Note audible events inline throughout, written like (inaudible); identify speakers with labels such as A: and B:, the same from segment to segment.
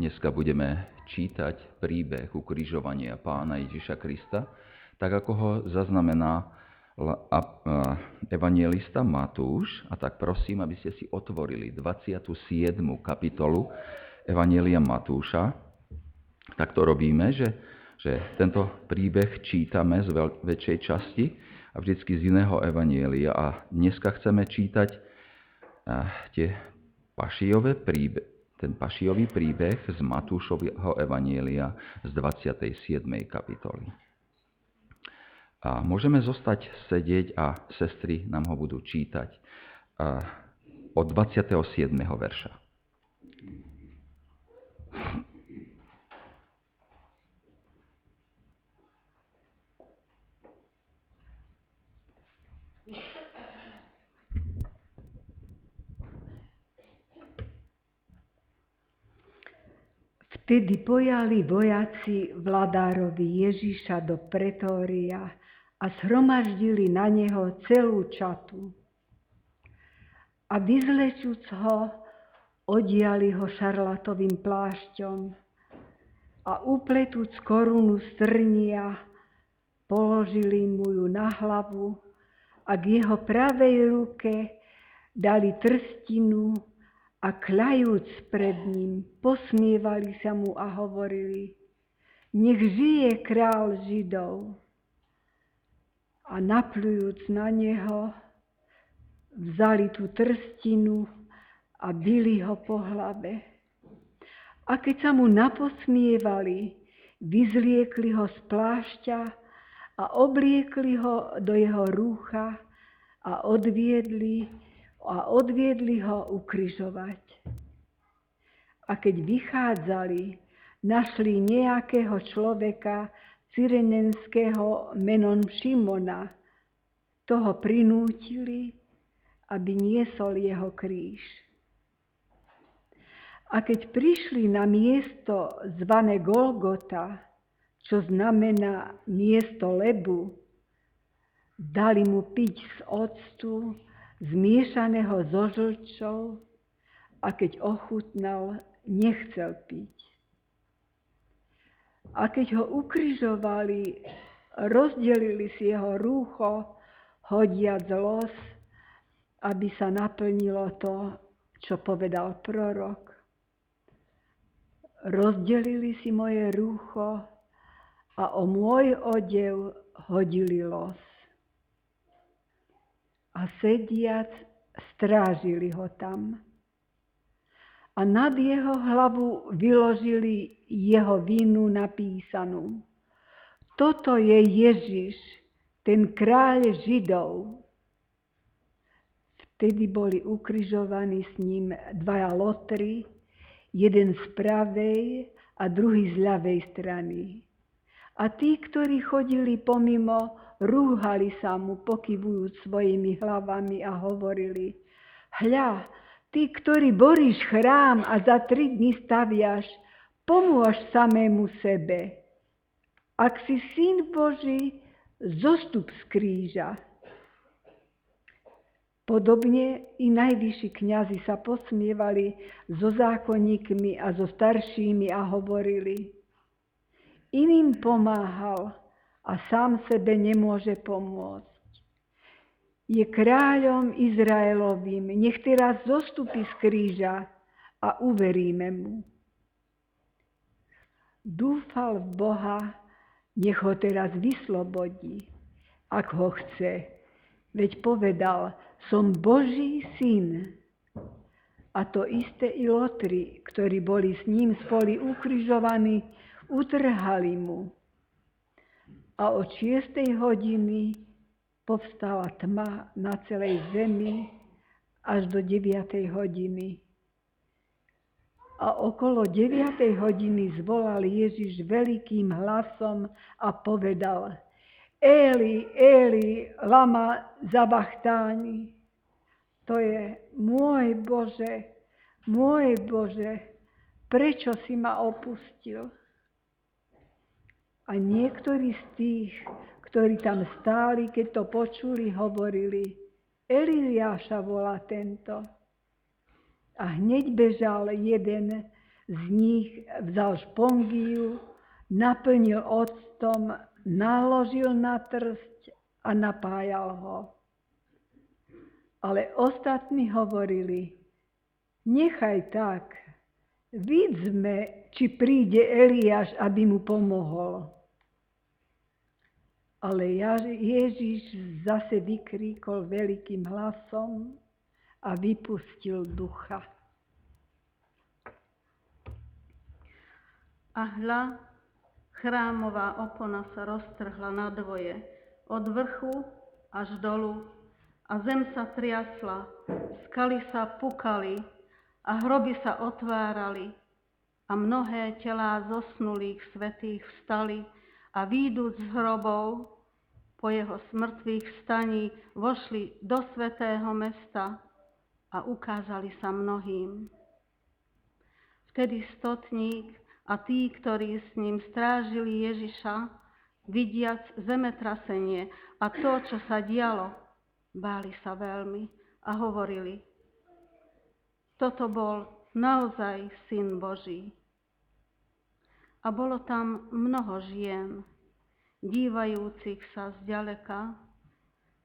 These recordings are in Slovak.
A: dneska budeme čítať príbeh ukrižovania pána Ježiša Krista, tak ako ho zaznamená evangelista Matúš. A tak prosím, aby ste si otvorili 27. kapitolu Evangelia Matúša. Tak to robíme, že, že tento príbeh čítame z väčšej časti a vždycky z iného evanielia. A dneska chceme čítať tie pašijové príbe, ten pašijový príbeh z Matúšového evanielia z 27. kapitoly. A môžeme zostať sedieť a sestry nám ho budú čítať od 27. verša.
B: Vtedy pojali vojaci vladárovi Ježiša do pretória a shromaždili na neho celú čatu. A vyzlečúc ho, odiali ho šarlatovým plášťom a upletúc korunu strnia, položili mu ju na hlavu a k jeho pravej ruke dali trstinu a kľajúc pred ním, posmievali sa mu a hovorili, nech žije král Židov. A napľujúc na neho, vzali tú trstinu a byli ho po hlave. A keď sa mu naposmievali, vyzliekli ho z plášťa a obliekli ho do jeho rúcha a odviedli a odviedli ho ukryžovať. A keď vychádzali, našli nejakého človeka cyrenenského menom Šimona. Toho prinútili, aby niesol jeho kríž. A keď prišli na miesto zvané Golgota, čo znamená miesto lebu, dali mu piť z octu zmiešaného so žlčou a keď ochutnal, nechcel piť. A keď ho ukrižovali, rozdelili si jeho rúcho, hodiac los, aby sa naplnilo to, čo povedal prorok. Rozdelili si moje rúcho a o môj odev hodili los a sediac strážili ho tam. A nad jeho hlavu vyložili jeho vínu napísanú. Toto je Ježiš, ten kráľ Židov. Vtedy boli ukrižovaní s ním dvaja lotry, jeden z pravej a druhý z ľavej strany. A tí, ktorí chodili pomimo, rúhali sa mu, pokyvujúc svojimi hlavami a hovorili, hľa, ty, ktorý boríš chrám a za tri dni staviaš, pomôž samému sebe. Ak si syn Boží, zostup z kríža. Podobne i najvyšší kňazi sa posmievali so zákonníkmi a so staršími a hovorili, iným pomáhal, a sám sebe nemôže pomôcť. Je kráľom Izraelovým, nech teraz zostupí z kríža a uveríme mu. Dúfal v Boha, nech ho teraz vyslobodí, ak ho chce. Veď povedal, som Boží syn. A to isté i lotri, ktorí boli s ním spoli ukrižovaní, utrhali mu a od 6. hodiny povstala tma na celej zemi až do 9. hodiny. A okolo 9. hodiny zvolal Ježiš veľkým hlasom a povedal Eli, Eli, lama zabachtáni. To je môj Bože, môj Bože, prečo si ma opustil? A niektorí z tých, ktorí tam stáli, keď to počuli, hovorili, Eliáša volá tento. A hneď bežal jeden z nich vzal špongiu, naplnil octom, naložil na trst a napájal ho. Ale ostatní hovorili, nechaj tak, vidzme, či príde Eliáš, aby mu pomohol. Ale Ježiš zase vykríkol veľkým hlasom a vypustil ducha.
C: A hľa, chrámová opona sa roztrhla na dvoje, od vrchu až dolu, a zem sa triasla, skaly sa pukali a hroby sa otvárali, a mnohé telá zosnulých svetých vstali a výjdúc z hrobov po jeho smrtvých staní vošli do svetého mesta a ukázali sa mnohým. Vtedy stotník a tí, ktorí s ním strážili Ježiša, vidiac zemetrasenie a to, čo sa dialo, báli sa veľmi a hovorili, toto bol naozaj Syn Boží. A bolo tam mnoho žien, dívajúcich sa zďaleka,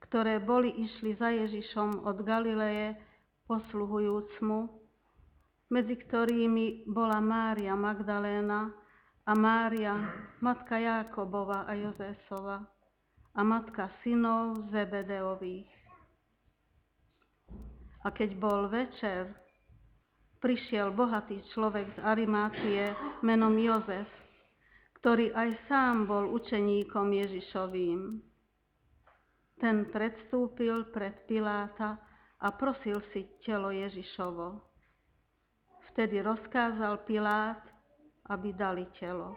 C: ktoré boli išli za Ježišom od Galileje, posluhujúc mu, medzi ktorými bola Mária Magdaléna a Mária, matka Jákobova a Jozesova a matka synov Zebedeových. A keď bol večer, prišiel bohatý človek z Arimácie menom Jozef, ktorý aj sám bol učeníkom Ježišovým. Ten predstúpil pred Piláta a prosil si telo Ježišovo. Vtedy rozkázal Pilát, aby dali telo.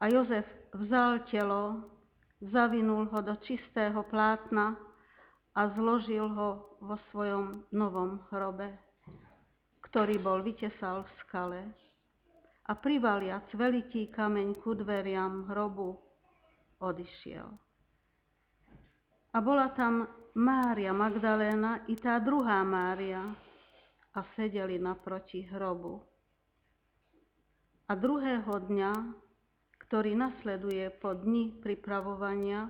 C: A Jozef vzal telo, zavinul ho do čistého plátna a zložil ho vo svojom novom hrobe, ktorý bol vytesal v skale. A privaliac veliký kameň ku dveriam hrobu odišiel. A bola tam Mária Magdaléna i tá druhá Mária, a sedeli naproti hrobu. A druhého dňa, ktorý nasleduje po dni pripravovania,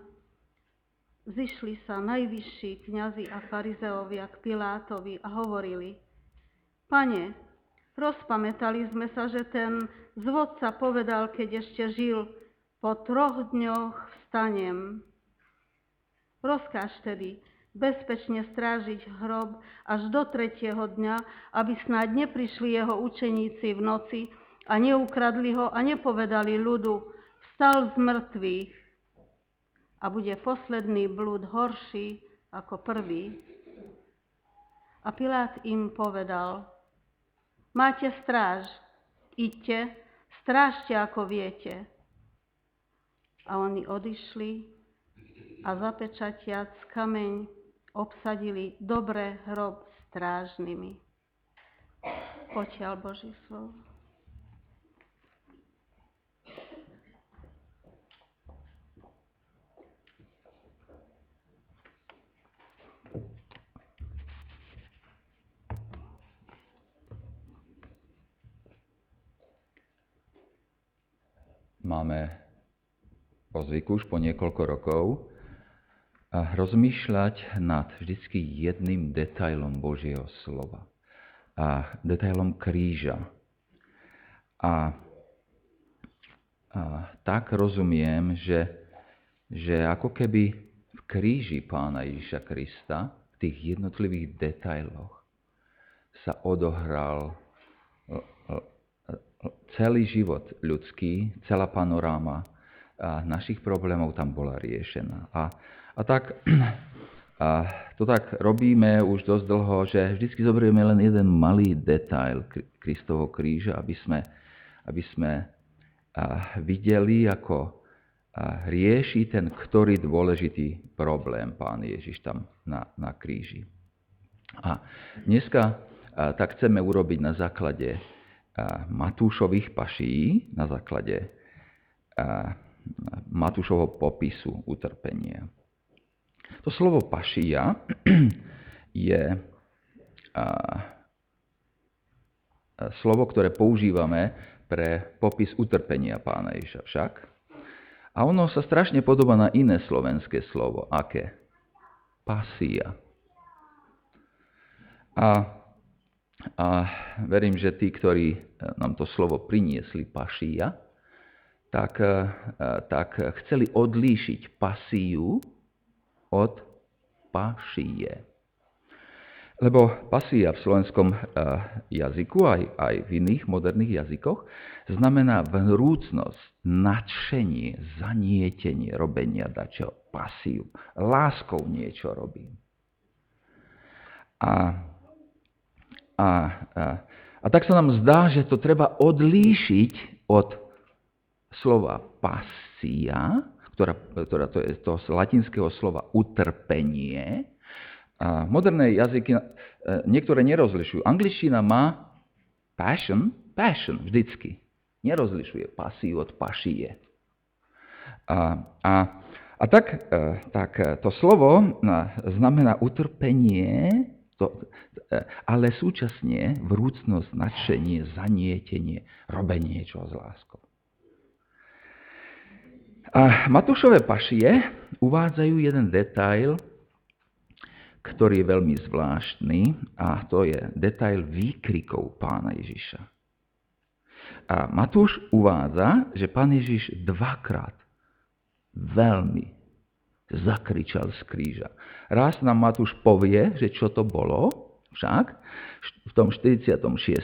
C: zišli sa najvyšší kňazi a farizeovia k Pilátovi a hovorili, Pane, rozpamätali sme sa, že ten zvodca povedal, keď ešte žil, po troch dňoch vstanem. Rozkáž tedy, bezpečne strážiť hrob až do tretieho dňa, aby snáď neprišli jeho učeníci v noci a neukradli ho a nepovedali ľudu, vstal z mŕtvych a bude posledný blúd horší ako prvý. A Pilát im povedal, máte stráž, idte, strážte ako viete. A oni odišli a zapečatiac kameň obsadili dobré hrob strážnymi. Potiaľ Boží slovo.
A: Máme po zvyku už po niekoľko rokov rozmýšľať nad vždycky jedným detailom Božieho slova. A detailom kríža. A, a tak rozumiem, že, že ako keby v kríži pána Ježiša Krista, v tých jednotlivých detailoch, sa odohral celý život ľudský, celá panoráma našich problémov tam bola riešená. A a tak (clears throat) a to tak robíme už dosť dlho, že vždy zoberieme len jeden malý detail Kristovho kríža, aby sme, aby sme videli, ako rieši ten ktorý dôležitý problém pán Ježiš tam na, na kríži. A dneska tak chceme urobiť na základe Matúšových paší, na základe Matúšovho popisu utrpenia. To slovo pašia (clears throat) je slovo, ktoré používame pre popis utrpenia pána Ježiša však. A ono sa strašne podobá na iné slovenské slovo. Aké? Pasia. A, a verím, že tí, ktorí nám to slovo priniesli, pašia, tak, tak chceli odlíšiť pasiu od pašie. Lebo pasia v slovenskom eh, jazyku, aj, aj v iných moderných jazykoch, znamená vrúcnosť, nadšenie, zanietenie robenia dačo, pasiu. Láskou niečo robím. A, a, a, a tak sa nám zdá, že to treba odlíšiť od slova pasia, ktorá, ktorá to je to z latinského slova utrpenie, a moderné jazyky e, niektoré nerozlišujú. Angličtina má passion, passion vždycky. Nerozlišuje pasiu od pašie. A, a, a tak, e, tak e, to slovo znamená utrpenie, to, ale súčasne vrúcnosť, nadšenie, zanietenie, robenie niečo s láskou. A Matúšové pašie uvádzajú jeden detail, ktorý je veľmi zvláštny a to je detail výkrikov pána Ježiša. A Matúš uvádza, že pán Ježiš dvakrát veľmi zakričal z kríža. Raz nám Matúš povie, že čo to bolo, však v tom 46.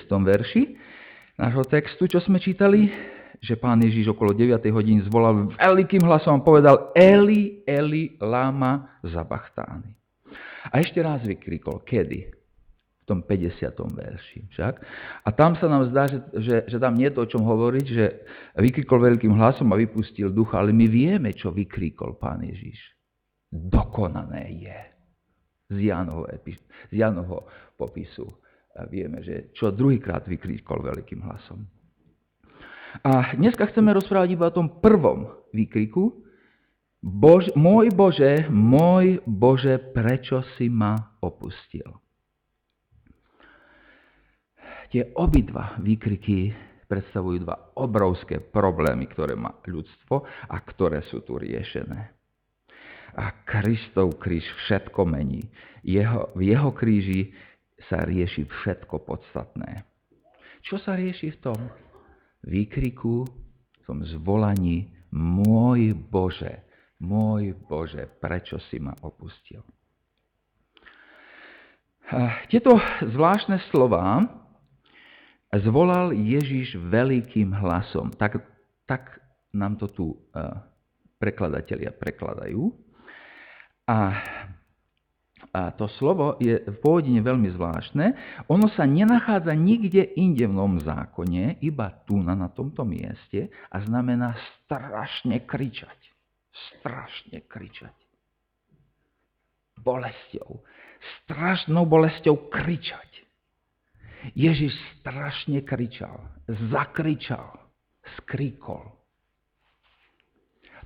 A: verši nášho textu, čo sme čítali, že pán Ježiš okolo 9. hodín zvolal veľkým hlasom a povedal Eli, Eli, lama zabachtány. A ešte raz vykrikol, kedy? V tom 50. verši však. A tam sa nám zdá, že, že, že tam nie je to o čom hovoriť, že vykrikol veľkým hlasom a vypustil ducha, ale my vieme, čo vykrikol pán Ježiš. Dokonané je. Z Jánovho, z Jánovho popisu vieme, že čo druhýkrát vykrikol veľkým hlasom. A dneska chceme rozprávať iba o tom prvom výkriku, Bož, môj Bože, môj Bože, prečo si ma opustil? Tie obidva výkriky predstavujú dva obrovské problémy, ktoré má ľudstvo a ktoré sú tu riešené. A Kristov kríž všetko mení. Jeho, v jeho kríži sa rieši všetko podstatné. Čo sa rieši v tom výkriku, v tom zvolaní Môj Bože, môj Bože, prečo si ma opustil? Tieto zvláštne slova zvolal Ježiš veľkým hlasom. Tak, tak nám to tu prekladatelia prekladajú. A, a to slovo je pôvodne veľmi zvláštne. Ono sa nenachádza nikde inde v Novom zákone, iba tu na, na tomto mieste a znamená strašne kričať strašne kričať. Bolesťou. Strašnou bolesťou kričať. Ježiš strašne kričal. Zakričal. Skríkol.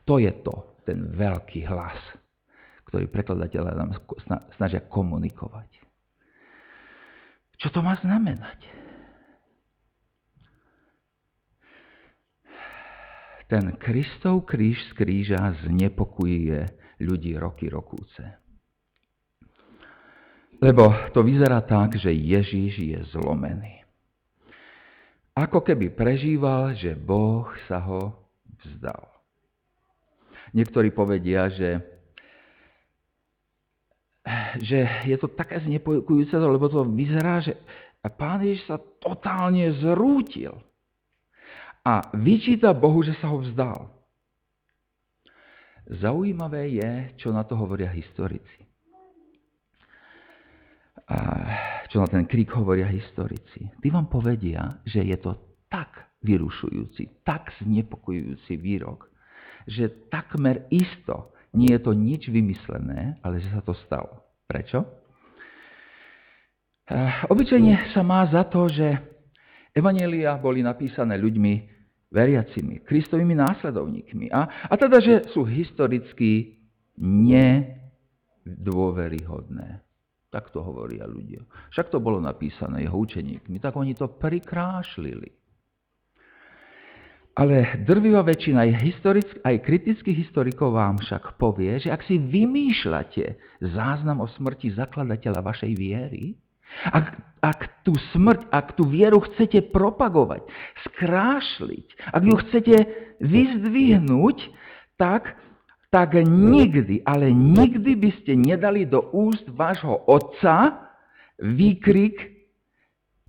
A: To je to, ten veľký hlas, ktorý prekladatelia nám snažia komunikovať. Čo to má znamenať? Ten Kristov kríž z kríža znepokojuje ľudí roky rokúce. Lebo to vyzerá tak, že Ježíš je zlomený. Ako keby prežíval, že Boh sa ho vzdal. Niektorí povedia, že, že je to také znepokojujúce, lebo to vyzerá, že pán Ježiš sa totálne zrútil a vyčíta Bohu, že sa ho vzdal. Zaujímavé je, čo na to hovoria historici. A čo na ten krik hovoria historici. Tí vám povedia, že je to tak vyrušujúci, tak znepokojujúci výrok, že takmer isto nie je to nič vymyslené, ale že sa to stalo. Prečo? Obyčajne sa má za to, že evanelia boli napísané ľuďmi, veriacimi, Kristovými následovníkmi. A, a teda, že sú historicky nedôveryhodné. Tak to hovoria ľudia. Však to bolo napísané jeho učeníkmi, tak oni to prikrášlili. Ale drvivá väčšina aj, historick, aj kritických historikov vám však povie, že ak si vymýšľate záznam o smrti zakladateľa vašej viery, ak, ak tú smrť, ak tú vieru chcete propagovať, skrášliť, ak ju chcete vyzdvihnúť, tak tak nikdy, ale nikdy by ste nedali do úst vášho otca výkrik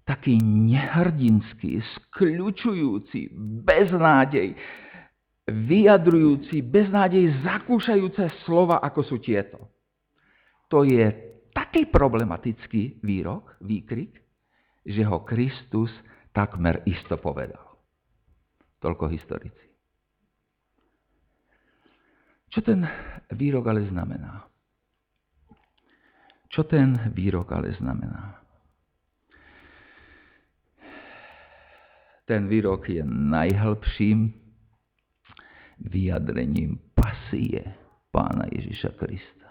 A: taký nehrdinský, skľučujúci, beznádej, vyjadrujúci, beznádej zakúšajúce slova, ako sú tieto. To je taký problematický výrok, výkrik, že ho Kristus takmer isto povedal. Toľko historici. Čo ten výrok ale znamená? Čo ten výrok ale znamená? Ten výrok je najhlbším vyjadrením pasie pána Ježiša Krista.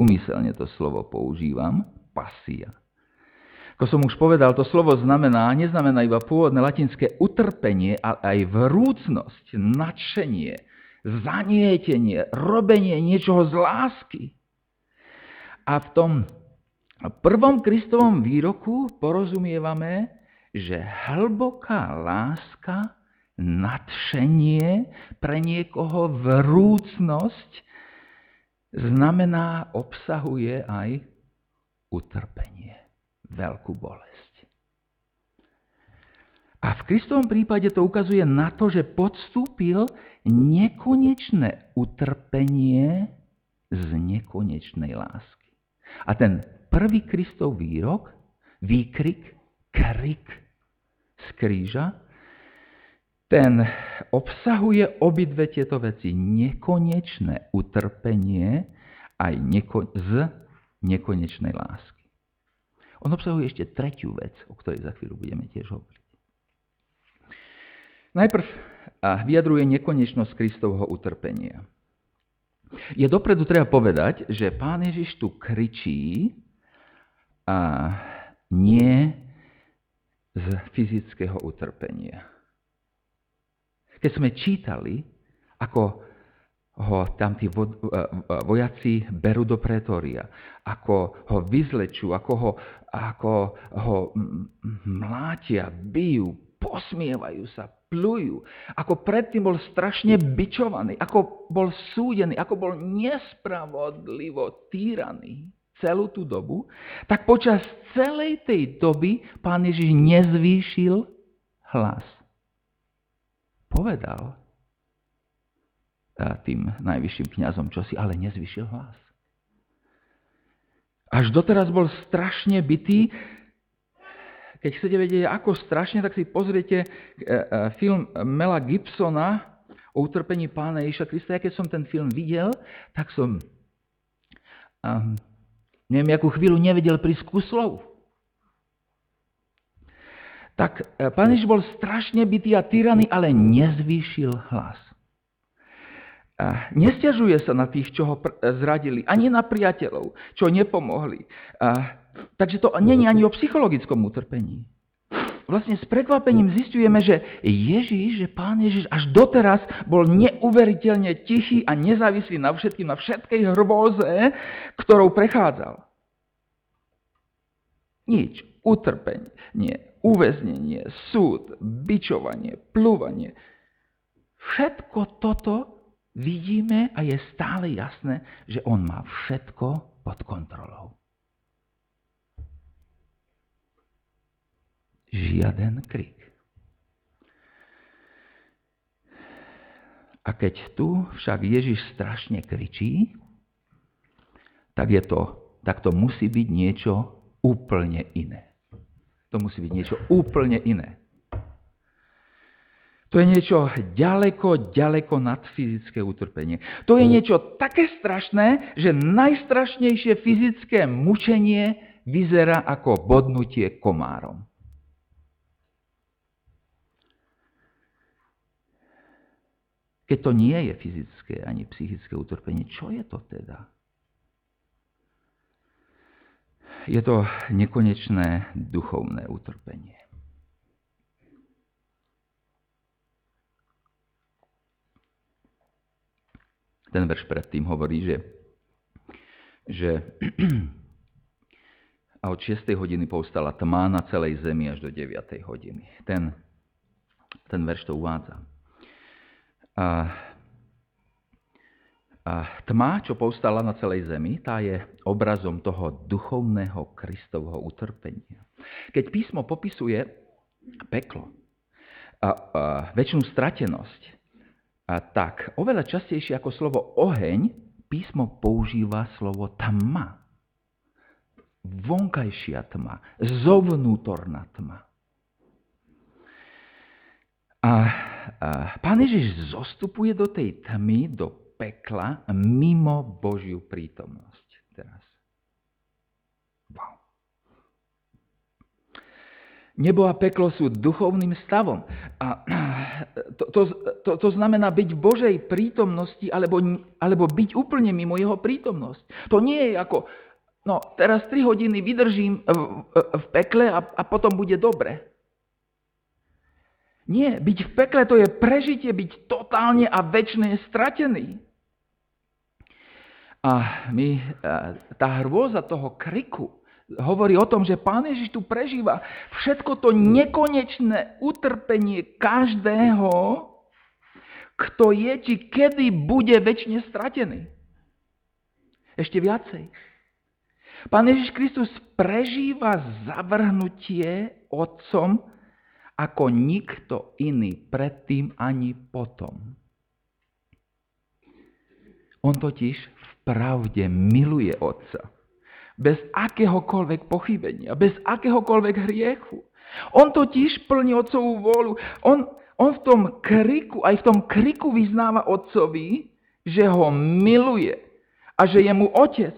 A: Umyselne to slovo používam, pasia. Ako som už povedal, to slovo znamená, neznamená iba pôvodné latinské utrpenie, ale aj vrúcnosť, nadšenie, zanietenie, robenie niečoho z lásky. A v tom prvom Kristovom výroku porozumievame, že hlboká láska, nadšenie, pre niekoho vrúcnosť znamená, obsahuje aj utrpenie, veľkú bolesť. A v Kristovom prípade to ukazuje na to, že podstúpil nekonečné utrpenie z nekonečnej lásky. A ten prvý Kristov výrok, výkrik, krik z kríža, ten obsahuje obidve tieto veci. Nekonečné utrpenie aj neko- z nekonečnej lásky. On obsahuje ešte tretiu vec, o ktorej za chvíľu budeme tiež hovoriť. Najprv vyjadruje nekonečnosť Kristovho utrpenia. Je dopredu treba povedať, že pán Ježiš tu kričí a nie z fyzického utrpenia. Keď sme čítali, ako ho tam tí vojaci berú do pretória, ako ho vyzlečú, ako ho, ako ho mlátia, bijú, posmievajú sa, plujú, ako predtým bol strašne bičovaný, ako bol súdený, ako bol nespravodlivo týraný celú tú dobu, tak počas celej tej doby pán Ježiš nezvýšil hlas. Povedal tým najvyšším kňazom čosi, ale nezvýšil hlas. Až doteraz bol strašne bitý, keď chcete vedieť, ako strašne, tak si pozriete e, e, film Mela Gibsona o utrpení pána Ježiša Krista. Ja keď som ten film videl, tak som, um, neviem, akú chvíľu nevedel prísť ku slovu. Tak e, pán Ježiš bol strašne bytý a tyraný, ale nezvýšil hlas. Nestiažuje sa na tých, čo ho zradili, ani na priateľov, čo nepomohli. Takže to není ani o psychologickom utrpení. Vlastne s prekvapením zistujeme, že Ježíš, že pán Ježíš až doteraz bol neuveriteľne tichý a nezávislý na všetkým, na všetkej hrôze, ktorou prechádzal. Nič. Utrpenie, nie, uväznenie, súd, bičovanie, plúvanie. Všetko toto vidíme a je stále jasné, že on má všetko pod kontrolou. Žiaden krik. A keď tu však Ježiš strašne kričí, tak, je to, tak to musí byť niečo úplne iné. To musí byť niečo úplne iné. To je niečo ďaleko, ďaleko nad fyzické utrpenie. To je niečo také strašné, že najstrašnejšie fyzické mučenie vyzerá ako bodnutie komárom. Keď to nie je fyzické ani psychické utrpenie, čo je to teda? Je to nekonečné duchovné utrpenie. Ten verš predtým hovorí, že, že (clears throat) a od 6. hodiny povstala tma na celej zemi až do 9. hodiny. Ten, ten verš to uvádza. A, a tma, čo povstala na celej zemi, tá je obrazom toho duchovného Kristovho utrpenia. Keď písmo popisuje peklo a, a väčšinu stratenosť, a tak oveľa častejšie ako slovo oheň, písmo používa slovo tma vonkajšia tma, zovnútorná tma. A, pán Ježiš zostupuje do tej tmy, do pekla, mimo Božiu prítomnosť teraz. Wow. Nebo a peklo sú duchovným stavom. A (clears throat) to, to, to, to znamená byť v Božej prítomnosti alebo, alebo byť úplne mimo jeho prítomnosť. To nie je ako no teraz 3 hodiny vydržím v, v pekle a, a potom bude dobre. Nie, byť v pekle to je prežitie, byť totálne a väčšine stratený. A my, tá hrôza toho kriku hovorí o tom, že Pán Ježiš tu prežíva všetko to nekonečné utrpenie každého, kto je, či kedy bude väčšine stratený. Ešte viacej. Pán Ježiš Kristus prežíva zavrhnutie Otcom ako nikto iný predtým ani potom. On totiž v pravde miluje Otca. Bez akéhokoľvek pochybenia, bez akéhokoľvek hriechu. On totiž plní Otcovú vôľu. On, on v tom kriku, aj v tom kriku vyznáva Otcovi, že ho miluje a že je mu Otec.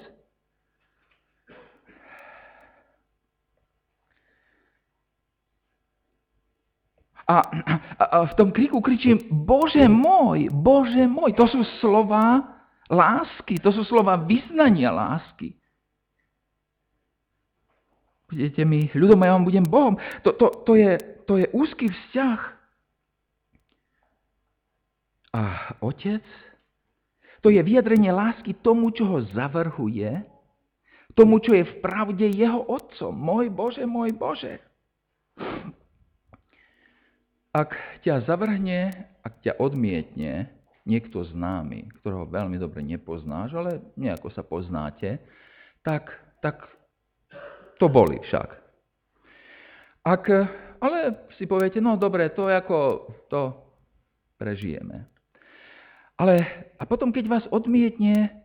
A: A, a, a v tom kriku kričím, Bože môj, Bože môj. To sú slova lásky, to sú slova vyznania lásky. Budete mi ľudom, ja vám budem Bohom. To, to, to, je, to je úzky vzťah. A otec, to je vyjadrenie lásky tomu, čo ho zavrhuje, tomu, čo je v pravde jeho otcom. Môj Bože, môj Bože. Ak ťa zavrhne, ak ťa odmietne niekto známy, ktorého veľmi dobre nepoznáš, ale nejako sa poznáte, tak, tak to boli však. Ak, ale si poviete, no dobre, to ako, to prežijeme. Ale a potom, keď vás odmietne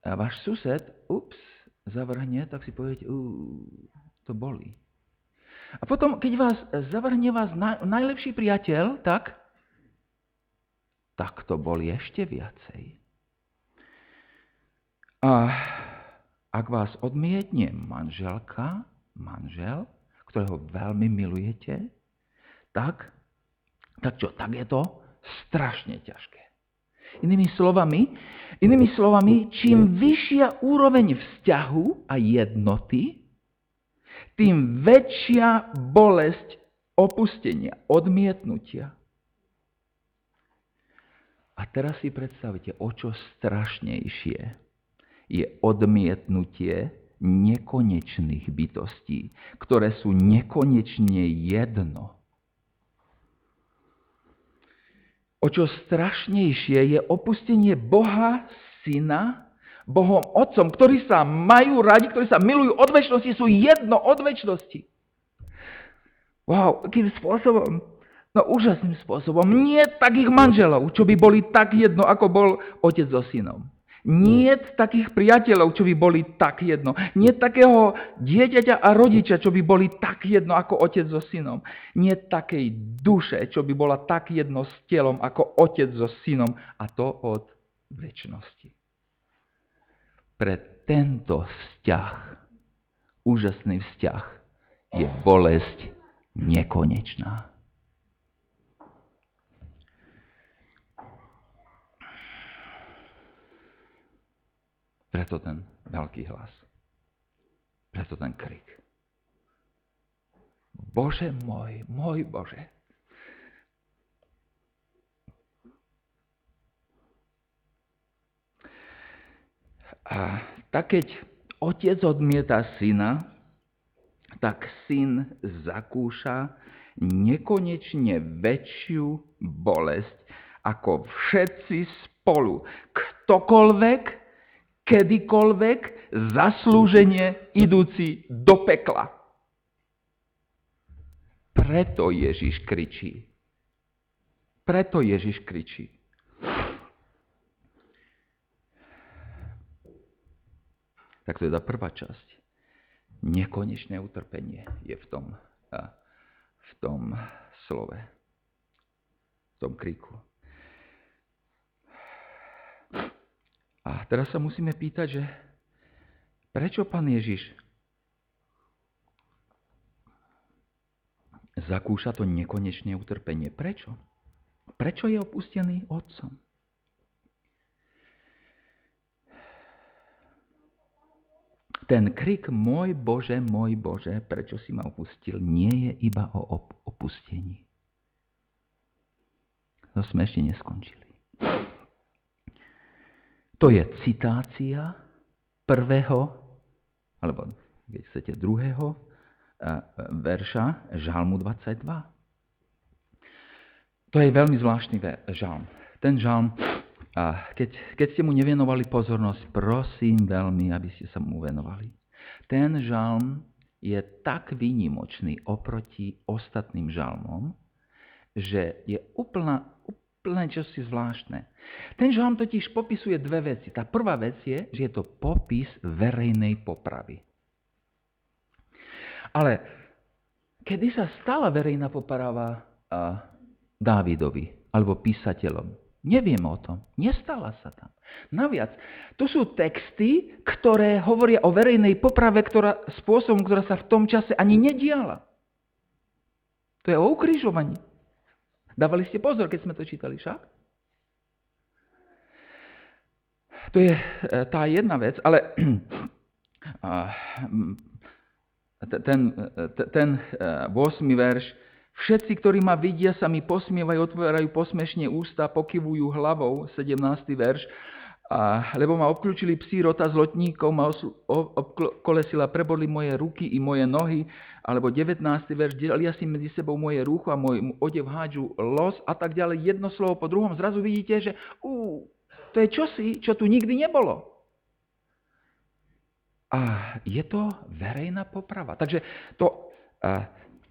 A: váš sused, ups, zavrhne, tak si poviete, to boli. A potom, keď vás zavrhne vás najlepší priateľ, tak, tak to boli ešte viacej. A ak vás odmietne manželka, manžel, ktorého veľmi milujete, tak, tak čo, tak je to strašne ťažké. Inými slovami, inými slovami, čím vyššia úroveň vzťahu a jednoty, tým väčšia bolesť opustenia, odmietnutia. A teraz si predstavte, o čo strašnejšie je odmietnutie nekonečných bytostí, ktoré sú nekonečne jedno. O čo strašnejšie je opustenie Boha, Syna Bohom Otcom, ktorí sa majú radi, ktorí sa milujú od väčšnosti, sú jedno od väčšnosti. Wow, akým spôsobom? No úžasným spôsobom. Nie takých manželov, čo by boli tak jedno, ako bol otec so synom. Nie takých priateľov, čo by boli tak jedno. Nie takého dieťaťa a rodiča, čo by boli tak jedno ako otec so synom. Nie takej duše, čo by bola tak jedno s telom ako otec so synom. A to od väčšnosti pre tento vzťah, úžasný vzťah, je bolesť nekonečná. Preto ten veľký hlas. Preto ten krik. Bože môj, môj Bože. A tak keď otec odmieta syna, tak syn zakúša nekonečne väčšiu bolesť ako všetci spolu. Ktokoľvek, kedykoľvek, zaslúženie idúci do pekla. Preto Ježiš kričí. Preto Ježiš kričí. Tak tá prvá časť. Nekonečné utrpenie je v tom, v tom slove, v tom kriku. A teraz sa musíme pýtať, že prečo pán Ježiš zakúša to nekonečné utrpenie? Prečo? Prečo je opustený otcom? Ten krik môj Bože, môj Bože, prečo si ma opustil, nie je iba o op- opustení. No sme ešte neskončili. To je citácia prvého, alebo keď chcete druhého, verša Žalmu 22. To je veľmi zvláštny žalm. Ten žalm a keď, keď ste mu nevenovali pozornosť, prosím veľmi, aby ste sa mu venovali. Ten žalm je tak výnimočný oproti ostatným žalmom, že je úplná, úplne čosi zvláštne. Ten žalm totiž popisuje dve veci. Tá prvá vec je, že je to popis verejnej popravy. Ale kedy sa stala verejná poprava Dávidovi alebo písateľom? Nevieme o tom. Nestala sa tam. Naviac, to sú texty, ktoré hovoria o verejnej poprave, ktorá, spôsobom, ktorá sa v tom čase ani nediala. To je o ukrižovaní. Dávali ste pozor, keď sme to čítali však? To je e, tá jedna vec, ale (clears throat) ten, ten 8. E, verš Všetci, ktorí ma vidia, sa mi posmievajú, otvárajú posmešne ústa, pokyvujú hlavou, 17. verš, a, lebo ma obklúčili psí rota s lotníkov, ma obkolesila, prebodli moje ruky i moje nohy, alebo 19. verš, delia si medzi sebou moje rúcho a môj odev hádžu los a tak ďalej, jedno slovo po druhom. Zrazu vidíte, že ú, to je čosi, čo tu nikdy nebolo. A je to verejná poprava. Takže to, a,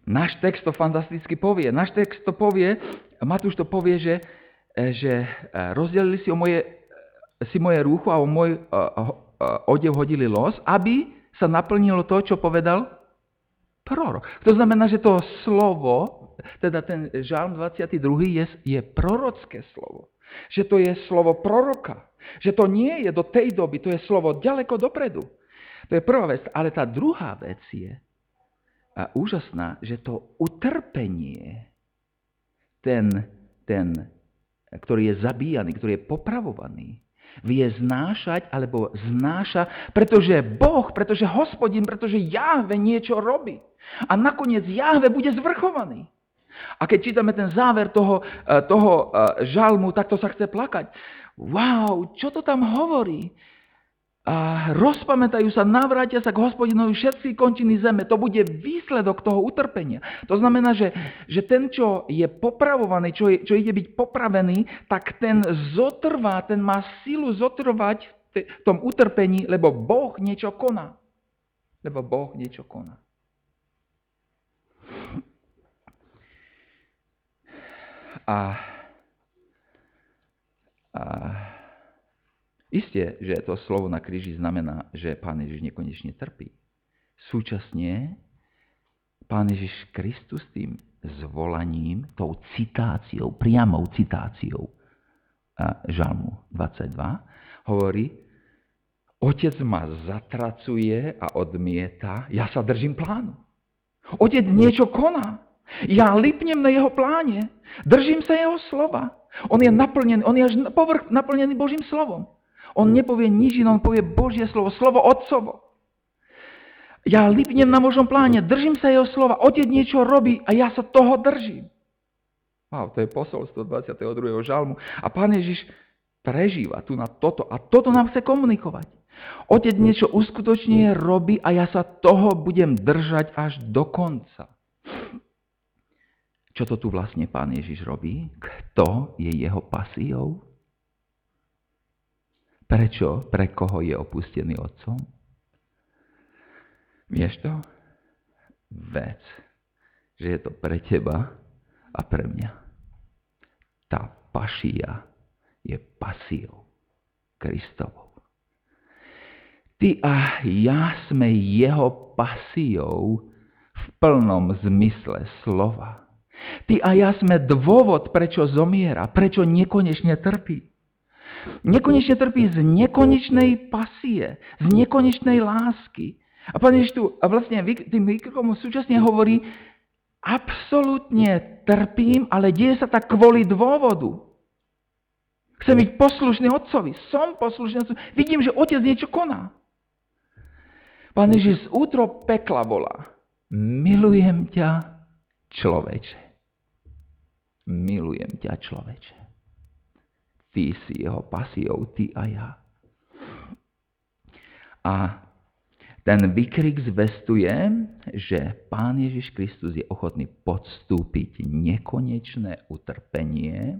A: Náš text to fantasticky povie. Náš text to povie, Matúš to povie, že, e, že e, rozdelili si, o moje, si moje rúcho a o môj e, odev hodili los, aby sa naplnilo to, čo povedal prorok. To znamená, že to slovo, teda ten žalm 22. je, je prorocké slovo. Že to je slovo proroka. Že to nie je do tej doby, to je slovo ďaleko dopredu. To je prvá vec. Ale tá druhá vec je, úžasná, že to utrpenie, ten, ten, ktorý je zabíjaný, ktorý je popravovaný, vie znášať alebo znáša, pretože Boh, pretože hospodin, pretože Jahve niečo robí. A nakoniec Jahve bude zvrchovaný. A keď čítame ten záver toho, eh, toho eh, žalmu, tak to sa chce plakať. Wow, čo to tam hovorí? A rozpamätajú sa, navrátia sa k hospodinovi všetky končiny zeme. To bude výsledok toho utrpenia. To znamená, že, že ten, čo je popravovaný, čo, je, čo ide byť popravený, tak ten zotrvá, ten má silu zotrvať v tom utrpení, lebo Boh niečo koná. Lebo Boh niečo koná. A, a Isté, že to slovo na kríži znamená, že Pán Ježiš nekonečne trpí. Súčasne Pán Ježiš Kristus tým zvolaním, tou citáciou, priamou citáciou Žalmu 22, hovorí, Otec ma zatracuje a odmieta, ja sa držím plánu. Otec niečo koná. Ja lipnem na jeho pláne. Držím sa jeho slova. On je naplnený, on je až povrch naplnený Božím slovom. On nepovie nič iné, on povie Božie slovo, slovo Otcovo. Ja lipnem na Božom pláne, držím sa jeho slova, otec niečo robí a ja sa toho držím. Wow, to je posolstvo 22. žalmu. A pán Ježiš prežíva tu na toto a toto nám chce komunikovať. Otec niečo uskutočne robí a ja sa toho budem držať až do konca. Čo to tu vlastne pán Ježiš robí? Kto je jeho pasiou? Prečo? Pre koho je opustený otcom? Vieš to? Vec, že je to pre teba a pre mňa. Tá pašia je pasiou Kristovou. Ty a ja sme jeho pasiou v plnom zmysle slova. Ty a ja sme dôvod, prečo zomiera, prečo nekonečne trpí. Nekonečne trpí z nekonečnej pasie, z nekonečnej lásky. A pán Ježiš tu a vlastne tým výkrikom súčasne hovorí, absolútne trpím, ale deje sa tak kvôli dôvodu. Chcem byť poslušný otcovi. Som poslušný. Vidím, že otec niečo koná. Pán Ježiš z útro pekla volá. Milujem ťa, človeče. Milujem ťa, človeče. Ty si jeho pasiou, ty a ja. A ten výkrik zvestuje, že Pán Ježiš Kristus je ochotný podstúpiť nekonečné utrpenie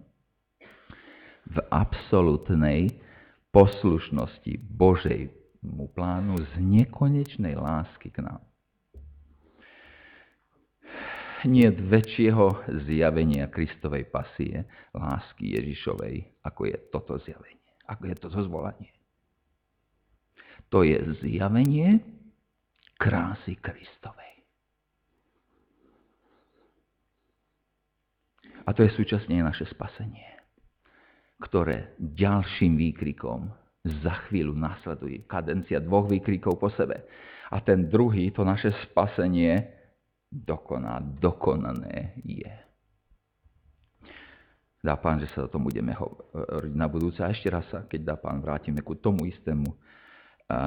A: v absolútnej poslušnosti Božejmu plánu z nekonečnej lásky k nám. Nie väčšieho zjavenia Kristovej pasie, lásky Ježišovej, ako je toto zjavenie, ako je toto zvolanie. To je zjavenie krásy Kristovej. A to je súčasne naše spasenie, ktoré ďalším výkrikom za chvíľu nasleduje. Kadencia dvoch výkrikov po sebe. A ten druhý, to naše spasenie, dokoná, dokonané je. Dá pán, že sa o tom budeme hovoriť na budúce. A ešte raz sa, keď dá pán, vrátime ku tomu istému a, a,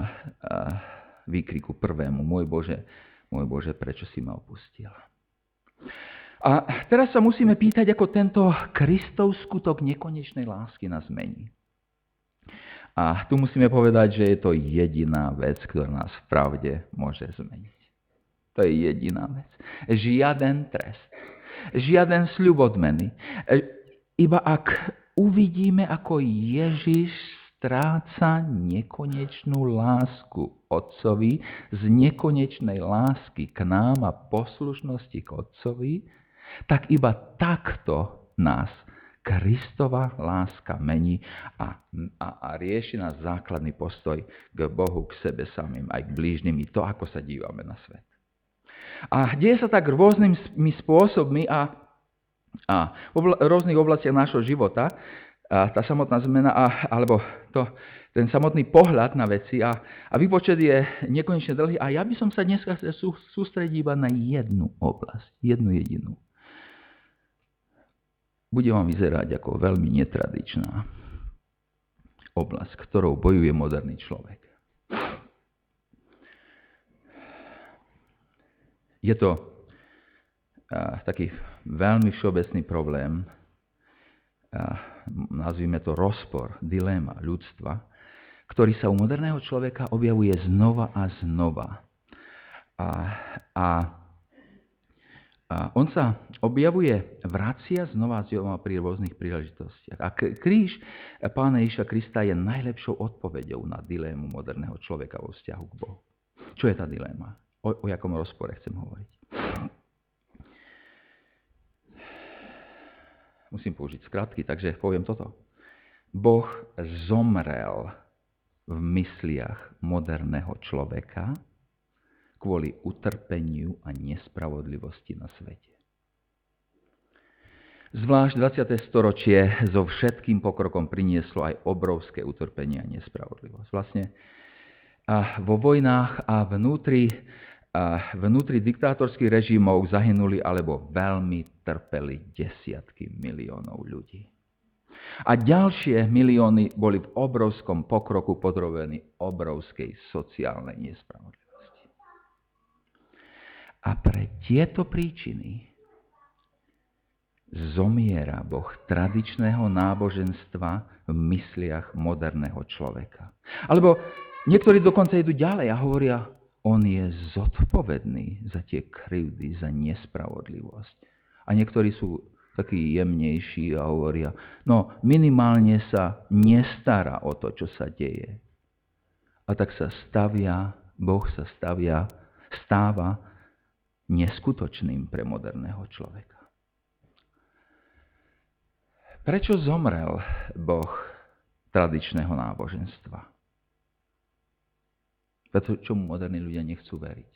A: výkriku prvému, môj Bože, môj Bože, prečo si ma opustil? A teraz sa musíme pýtať, ako tento Kristov skutok nekonečnej lásky nás mení. A tu musíme povedať, že je to jediná vec, ktorá nás v pravde môže zmeniť. To je jediná vec. Žiaden trest. Žiaden sľub odmeny. Iba ak uvidíme, ako Ježiš stráca nekonečnú lásku Otcovi, z nekonečnej lásky k nám a poslušnosti k Otcovi, tak iba takto nás Kristova láska mení a, a, a rieši nás základný postoj k Bohu, k sebe samým, aj k blížnym, to, ako sa dívame na svet. A deje sa tak rôznymi spôsobmi a, a v rôznych oblastiach nášho života, a tá samotná zmena, a, alebo to, ten samotný pohľad na veci a, a výpočet je nekonečne dlhý a ja by som sa dneska chcel sú, sústrediť iba na jednu oblasť, jednu jedinú. Bude vám vyzerať ako veľmi netradičná oblasť, ktorou bojuje moderný človek. Je to a, taký veľmi všeobecný problém, nazvime to rozpor, dilema ľudstva, ktorý sa u moderného človeka objavuje znova a znova. A, a, a on sa objavuje, vracia znova a znova pri rôznych príležitostiach. A kríž Pána Ježiša Krista je najlepšou odpoveďou na dilému moderného človeka vo vzťahu k Bohu. Čo je tá dilema? O, o jakom rozpore chcem hovoriť? musím použiť skratky, takže poviem toto. Boh zomrel v mysliach moderného človeka kvôli utrpeniu a nespravodlivosti na svete. Zvlášť 20. storočie so všetkým pokrokom prinieslo aj obrovské utrpenie a nespravodlivosť. Vlastne a vo vojnách a vnútri vnútri diktátorských režimov zahynuli alebo veľmi trpeli desiatky miliónov ľudí. A ďalšie milióny boli v obrovskom pokroku podrobení obrovskej sociálnej nespravodlivosti. pre tieto príčiny zomiera Boh tradičného náboženstva v mysliach moderného človeka. Alebo niektorí dokonca idú ďalej a hovoria, on je zodpovedný za tie krivdy, za nespravodlivosť. A niektorí sú takí jemnejší a hovoria, no minimálne sa nestará o to, čo sa deje. A tak sa stavia, Boh sa stavia, stáva neskutočným pre moderného človeka. Prečo zomrel Boh tradičného náboženstva? Preto, čomu moderní ľudia nechcú veriť.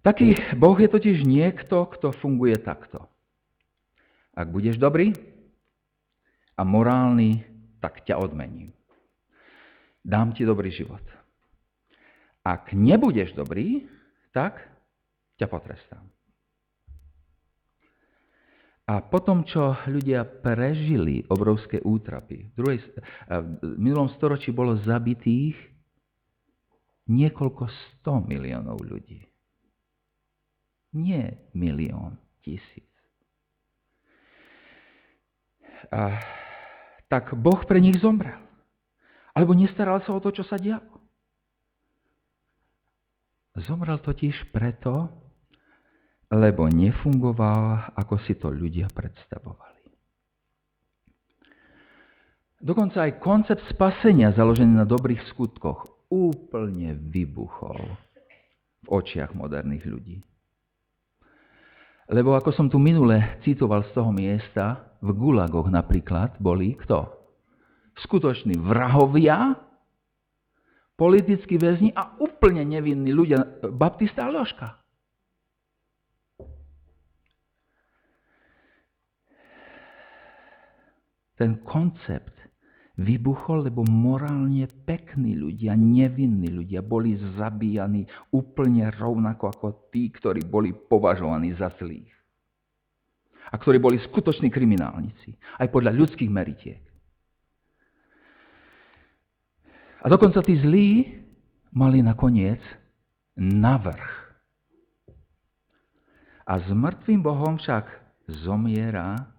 A: Taký Boh je totiž niekto, kto funguje takto. Ak budeš dobrý a morálny, tak ťa odmením. Dám ti dobrý život. Ak nebudeš dobrý, tak ťa potrestám. A potom, čo ľudia prežili obrovské útrapy, v, druhej, v minulom storočí bolo zabitých niekoľko sto miliónov ľudí. Nie milión, tisíc. A, tak Boh pre nich zomrel. Alebo nestaral sa o to, čo sa dialo. Zomrel totiž preto, lebo nefungoval, ako si to ľudia predstavovali. Dokonca aj koncept spasenia založený na dobrých skutkoch úplne vybuchol v očiach moderných ľudí. Lebo ako som tu minule citoval z toho miesta, v gulagoch napríklad boli kto? Skutoční vrahovia, politickí väzni a úplne nevinní ľudia, Baptista a Ložka. Ten koncept vybuchol, lebo morálne pekní ľudia, nevinní ľudia boli zabíjani úplne rovnako ako tí, ktorí boli považovaní za zlých. A ktorí boli skutoční kriminálnici, aj podľa ľudských meritiek. A dokonca tí zlí mali nakoniec navrh. A s mŕtvým Bohom však zomiera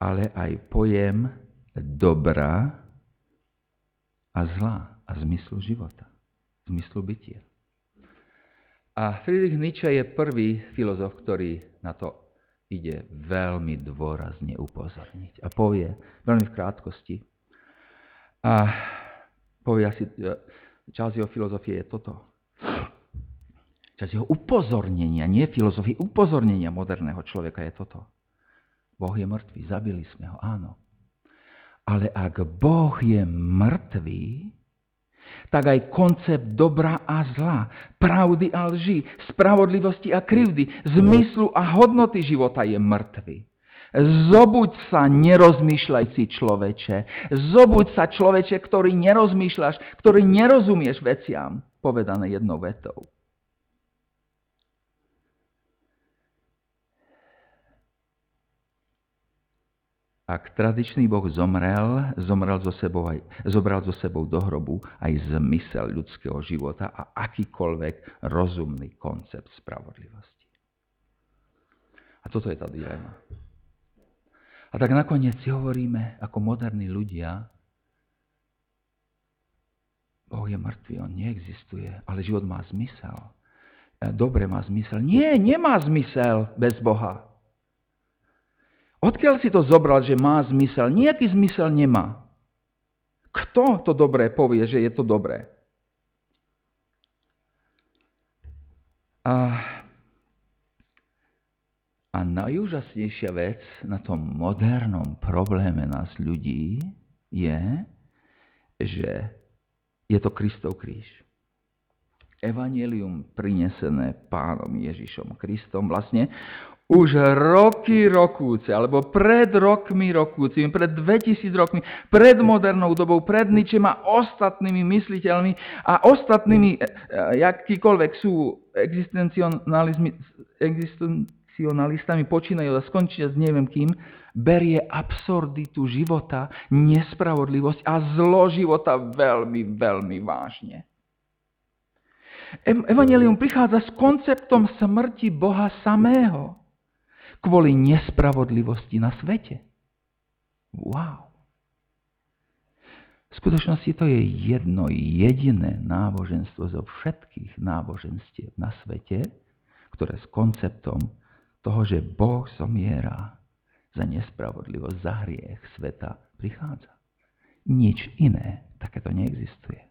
A: ale aj pojem dobra a zla a zmyslu života, zmyslu bytia. A Friedrich Nietzsche je prvý filozof, ktorý na to ide veľmi dôrazne upozorniť. A povie, veľmi v krátkosti, a povie asi, e, časť jeho filozofie je toto. Časť jeho upozornenia, nie filozofie, upozornenia moderného človeka je toto. Boh je mŕtvý, zabili sme ho, áno. Ale ak Boh je mŕtvý, tak aj koncept dobra a zla, pravdy a lži, spravodlivosti a krivdy, zmyslu a hodnoty života je mŕtvý. Zobuď sa, nerozmýšľajci človeče. Zobuď sa, človeče, ktorý nerozmýšľaš, ktorý nerozumieš veciam, povedané jednou vetou. Ak tradičný Boh zomrel, zomrel zo sebou aj, zobral zo sebou do hrobu aj zmysel ľudského života a akýkoľvek rozumný koncept spravodlivosti. A toto je tá dilema. A tak nakoniec si hovoríme, ako moderní ľudia, Boh je mŕtvý, on neexistuje, ale život má zmysel. Dobre má zmysel. Nie, nemá zmysel bez Boha. Odkiaľ si to zobral, že má zmysel? Nejaký zmysel nemá. Kto to dobré povie, že je to dobré? A, a najúžasnejšia vec na tom modernom probléme nás ľudí je, že je to Kristov kríž. Evangelium prinesené pánom Ježišom Kristom vlastne už roky rokúce, alebo pred rokmi rokúcimi, pred 2000 rokmi, pred modernou dobou, pred ničím a ostatnými mysliteľmi a ostatnými, e, e, akýkoľvek sú existencionalistami, počínajú a skončia s neviem kým, berie absurditu života, nespravodlivosť a zlo života veľmi, veľmi vážne. Evangelium prichádza s konceptom smrti Boha samého kvôli nespravodlivosti na svete. Wow. V skutočnosti to je jedno jediné náboženstvo zo všetkých náboženstiev na svete, ktoré s konceptom toho, že Boh zomiera za nespravodlivosť, za hriech sveta prichádza. Nič iné takéto neexistuje.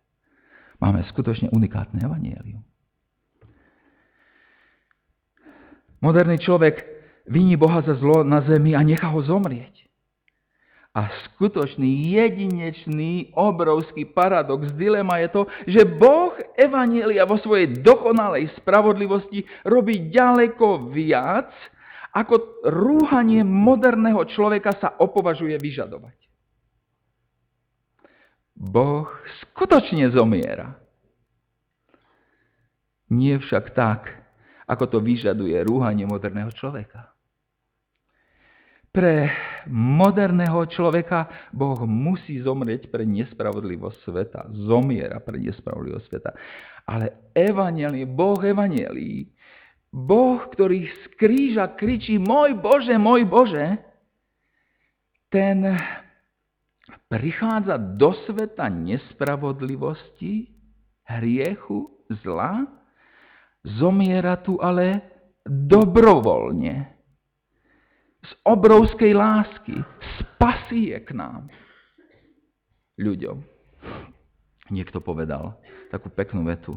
A: Máme skutočne unikátne evanielium. Moderný človek viní Boha za zlo na zemi a nechá ho zomrieť. A skutočný, jedinečný, obrovský paradox, dilema je to, že Boh Evanielia vo svojej dokonalej spravodlivosti robí ďaleko viac, ako rúhanie moderného človeka sa opovažuje vyžadovať. Boh skutočne zomiera. Nie však tak, ako to vyžaduje rúhanie moderného človeka. Pre moderného človeka Boh musí zomrieť pre nespravodlivosť sveta. Zomiera pre nespravodlivosť sveta. Ale evanelii, Boh evanelii, Boh, ktorý z kríža kričí, môj Bože, môj Bože, ten prichádza do sveta nespravodlivosti, hriechu, zla, zomiera tu ale dobrovoľne z obrovskej lásky spasie k nám. Ľuďom. Niekto povedal takú peknú vetu.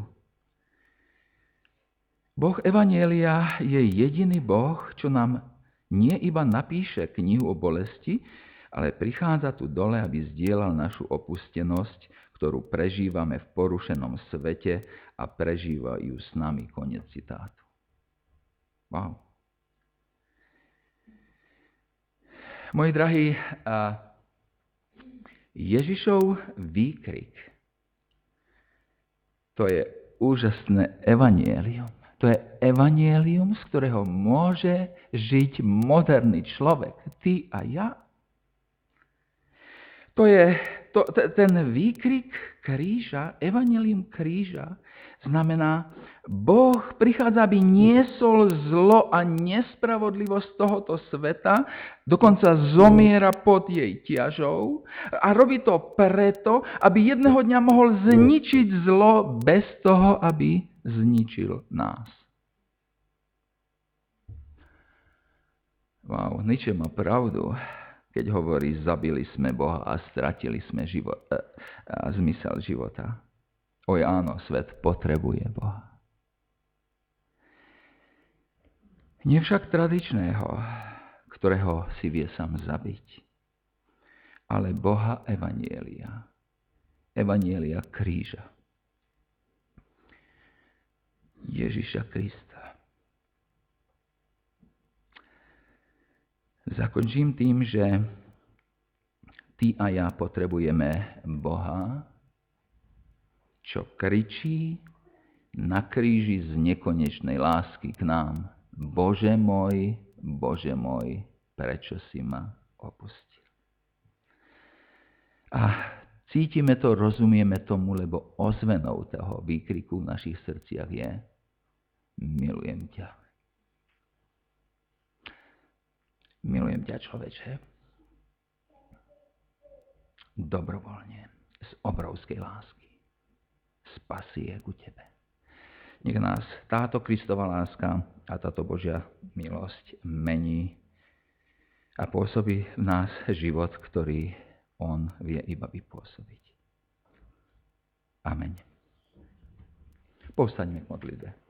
A: Boh Evanielia je jediný Boh, čo nám nie iba napíše knihu o bolesti, ale prichádza tu dole, aby zdieľal našu opustenosť, ktorú prežívame v porušenom svete a prežívajú s nami. Konec citátu. Wow. Moji drahí, Ježišov výkrik, to je úžasné evanielium. To je evanielium, z ktorého môže žiť moderný človek, ty a ja. To je to, ten výkrik kríža, evanelium kríža, znamená, Boh prichádza, aby niesol zlo a nespravodlivosť tohoto sveta, dokonca zomiera pod jej ťažou a robí to preto, aby jedného dňa mohol zničiť zlo bez toho, aby zničil nás. Wow, Nietzsche má pravdu keď hovorí, zabili sme Boha a stratili sme život, e, a zmysel života. Oj áno, svet potrebuje Boha. Nie však tradičného, ktorého si vie sám zabiť, ale Boha Evanielia. Evanielia kríža. Ježiša Krista. Zakončím tým, že ty a ja potrebujeme Boha, čo kričí na kríži z nekonečnej lásky k nám. Bože môj, Bože môj, prečo si ma opustil? A cítime to, rozumieme tomu, lebo ozvenou toho výkriku v našich srdciach je milujem ťa. Milujem ťa, človeče. Dobrovoľne, z obrovskej lásky. Spasie ku tebe. Nech nás táto Kristova láska a táto Božia milosť mení a pôsobí v nás život, ktorý On vie iba vypôsobiť. Amen. Povstaňme k modlitbe.